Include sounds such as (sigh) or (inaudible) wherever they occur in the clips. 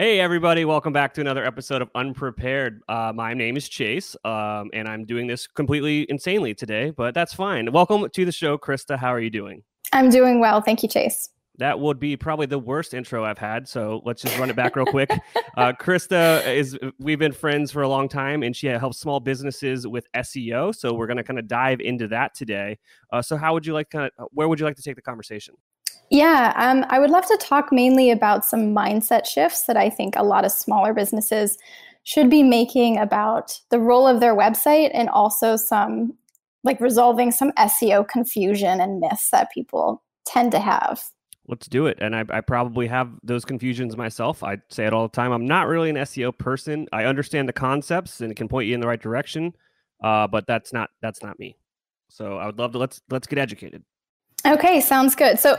Hey, everybody, welcome back to another episode of Unprepared. Uh, my name is Chase, um, and I'm doing this completely insanely today, but that's fine. Welcome to the show, Krista. How are you doing? I'm doing well. Thank you, Chase. That would be probably the worst intro I've had. So let's just run it back real quick. Uh, (laughs) Krista is, we've been friends for a long time and she helps small businesses with SEO. So we're going to kind of dive into that today. Uh, so, how would you like, kind of, where would you like to take the conversation? Yeah, um, I would love to talk mainly about some mindset shifts that I think a lot of smaller businesses should be making about the role of their website and also some like resolving some SEO confusion and myths that people tend to have. Let's do it. And I, I probably have those confusions myself. I say it all the time. I'm not really an SEO person. I understand the concepts and it can point you in the right direction, uh, but that's not that's not me. So I would love to let's let's get educated. Okay, sounds good. So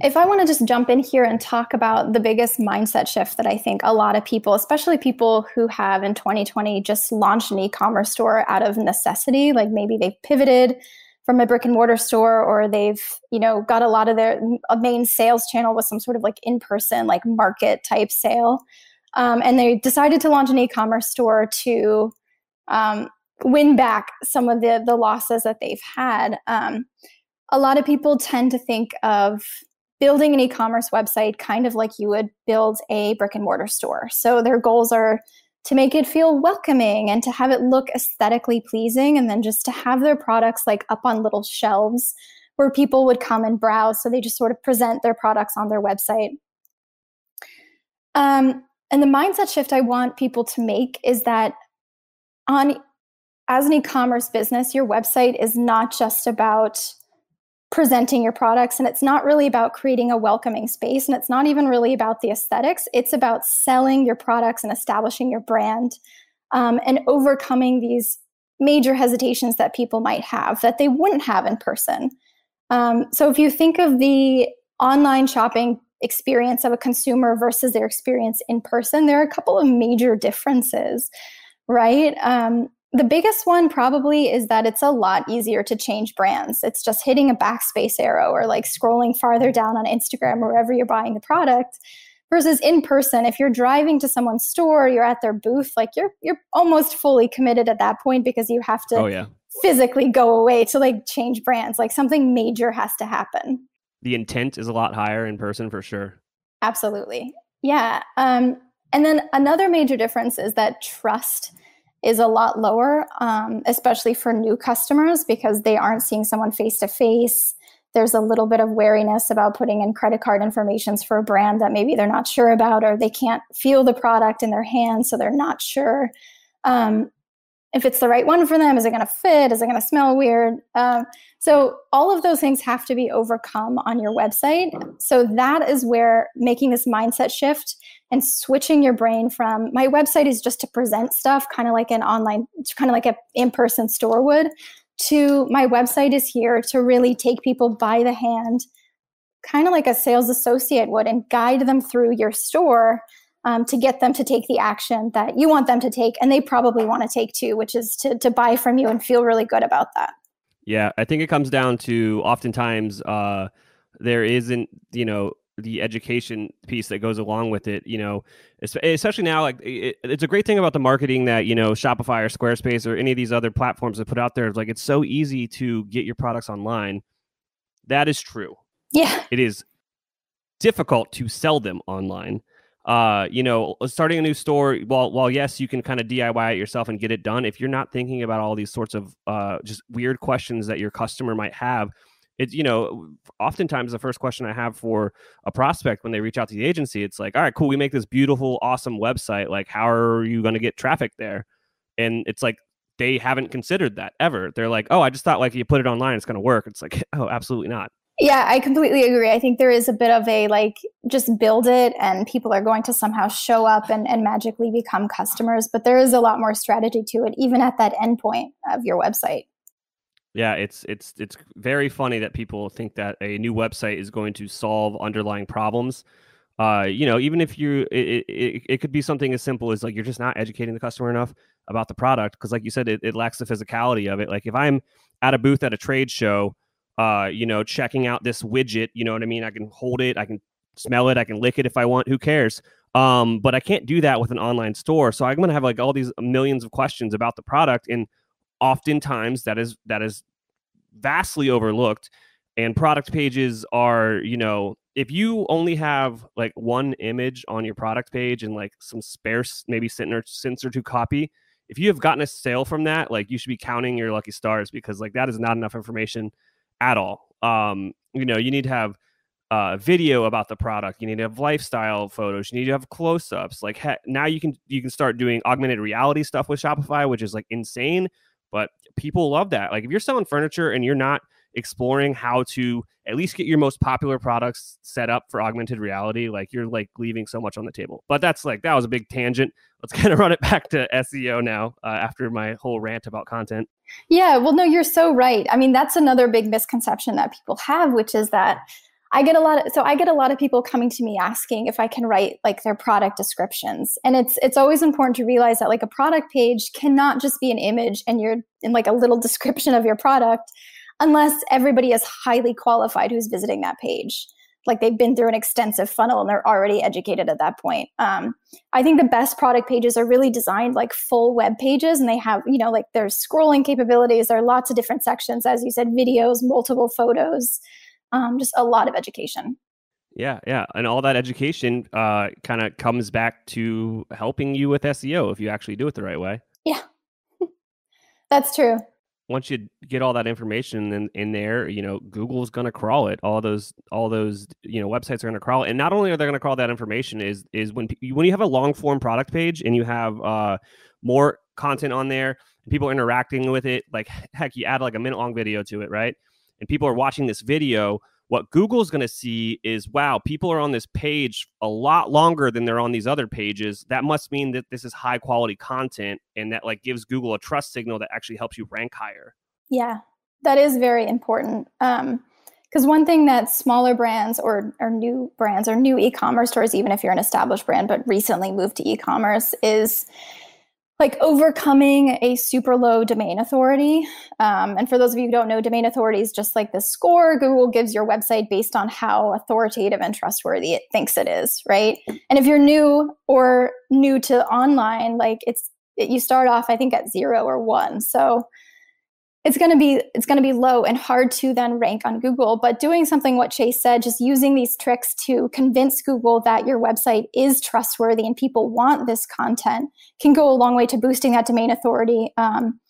if I want to just jump in here and talk about the biggest mindset shift that I think a lot of people, especially people who have in 2020 just launched an e commerce store out of necessity, like maybe they've pivoted from a brick and mortar store or they've, you know, got a lot of their main sales channel with some sort of like in person, like market type sale. Um, and they decided to launch an e commerce store to um, win back some of the, the losses that they've had. Um, a lot of people tend to think of building an e-commerce website kind of like you would build a brick and mortar store. So their goals are to make it feel welcoming and to have it look aesthetically pleasing and then just to have their products like up on little shelves where people would come and browse so they just sort of present their products on their website um, and the mindset shift i want people to make is that on as an e-commerce business your website is not just about presenting your products and it's not really about creating a welcoming space and it's not even really about the aesthetics. It's about selling your products and establishing your brand um, and overcoming these major hesitations that people might have that they wouldn't have in person. Um, so if you think of the online shopping experience of a consumer versus their experience in person there are a couple of major differences right? Um, the biggest one probably is that it's a lot easier to change brands. It's just hitting a backspace arrow or like scrolling farther down on Instagram or wherever you're buying the product. Versus in person, if you're driving to someone's store, you're at their booth, like you're you're almost fully committed at that point because you have to oh, yeah. physically go away to like change brands. Like something major has to happen. The intent is a lot higher in person for sure. Absolutely. Yeah. Um, and then another major difference is that trust is a lot lower, um, especially for new customers because they aren't seeing someone face to face. There's a little bit of wariness about putting in credit card informations for a brand that maybe they're not sure about, or they can't feel the product in their hands, so they're not sure um, if it's the right one for them. Is it going to fit? Is it going to smell weird? Um, so all of those things have to be overcome on your website. So that is where making this mindset shift and switching your brain from my website is just to present stuff, kind of like an online, kind of like an in-person store would, to my website is here to really take people by the hand, kind of like a sales associate would, and guide them through your store um, to get them to take the action that you want them to take, and they probably want to take too, which is to to buy from you and feel really good about that. Yeah, I think it comes down to oftentimes uh, there isn't, you know, the education piece that goes along with it you know especially now like it, it's a great thing about the marketing that you know shopify or squarespace or any of these other platforms that put out there. Like it's so easy to get your products online. That is true. Yeah. It is difficult to sell them online uh you know starting a new store while while yes you can kind of diy it yourself and get it done if you're not thinking about all these sorts of uh just weird questions that your customer might have it's you know oftentimes the first question i have for a prospect when they reach out to the agency it's like all right cool we make this beautiful awesome website like how are you going to get traffic there? And it's like they haven't considered that ever. They're like oh i just thought like you put it online it's going to work. It's like (laughs) oh absolutely not yeah i completely agree i think there is a bit of a like just build it and people are going to somehow show up and, and magically become customers but there is a lot more strategy to it even at that endpoint of your website yeah, it's it's it's very funny that people think that a new website is going to solve underlying problems. Uh, you know, even if you, it, it, it could be something as simple as like you're just not educating the customer enough about the product because, like you said, it, it lacks the physicality of it. Like if I'm at a booth at a trade show, uh, you know, checking out this widget, you know what I mean? I can hold it, I can smell it. I can lick it if I want. Who cares? Um, but I can't do that with an online store. So I'm going to have like all these millions of questions about the product, and oftentimes that is that is vastly overlooked. And product pages are, you know, if you only have like one image on your product page and like some spare maybe cent or, cents or two copy, if you have gotten a sale from that, like you should be counting your lucky stars because like that is not enough information at all. Um, you know, you need to have uh, video about the product. You need to have lifestyle photos. You need to have close-ups. Like he- now, you can you can start doing augmented reality stuff with Shopify, which is like insane. But people love that. Like if you're selling furniture and you're not exploring how to at least get your most popular products set up for augmented reality, like you're like leaving so much on the table. But that's like that was a big tangent. Let's (laughs) kind of run it back to SEO now uh, after my whole rant about content. Yeah, well, no, you're so right. I mean, that's another big misconception that people have, which is that I get a lot of so I get a lot of people coming to me asking if I can write like their product descriptions. And it's it's always important to realize that like a product page cannot just be an image and you're in like a little (laughs) description of your product unless everybody is highly qualified who's visiting that page. Like they've been through an extensive funnel and they're already educated at that point. Um, I think the best product pages are really designed like full web pages and they have, you know, like there's scrolling capabilities. There are lots of different sections, as you said, videos, multiple photos um, just a lot of education. Yeah, yeah, and all that education uh, kind of comes back to helping you with SEO if you actually do it the right way. Yeah, (laughs) that's true. Once you get all that information in, in there, you know Google's going to crawl it. All those, all those, you know, websites are going to crawl, it. and not only are they going to crawl that information, is is when when you have a long form product page and you have uh, more content on there, and people interacting with it. Like (laughs) heck, you add like a minute long video to it, right? and people are watching this video, what Google's going to see is wow, people are on this page a lot longer than they're on these other pages. That must mean that this is high quality content and that like gives Google a trust signal that actually helps you rank higher. Yeah, that is very important. Um, because one thing that smaller brands or, or new brands or new e-commerce stores, even if you're an established brand but recently moved to e-commerce, is like overcoming a super low domain authority. Um, and for those of you who don't know, domain authority is just like the score Google gives your website based on how authoritative and trustworthy it thinks it is, right? And if you're new or new to online, like it's it, you start off, I think, at zero or one. So it's going to be it's going to be low and hard to then rank on google but doing something what chase said just using these tricks to convince google that your website is trustworthy and people want this content can go a long way to boosting that domain authority um,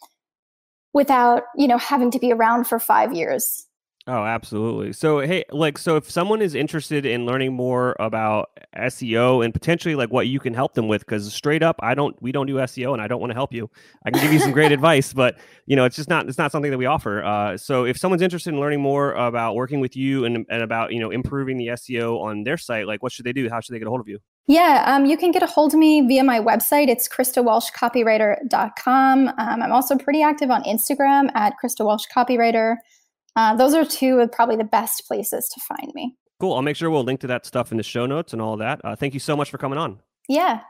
without you know having to be around for five years Oh, absolutely. So, hey, like, so if someone is interested in learning more about SEO and potentially like what you can help them with, because straight up, I don't, we don't do SEO, and I don't want to help you. I can give you some great advice, but you know, it's just not, it's not something that we offer. Uh, so, if someone's interested in learning more about working with you and and about you know improving the SEO on their site, like, what should they do? How should they get a hold of you? Yeah, um, you can get a hold of me via my website. It's KristaWalshCopywriter.com. Um, I'm also pretty active on Instagram at Krista Walsh Copywriter. Uh, those are two of probably the best places to find me. Cool. I'll make sure we'll link to that stuff in the show notes and all that. Uh, thank you so much for coming on. Yeah,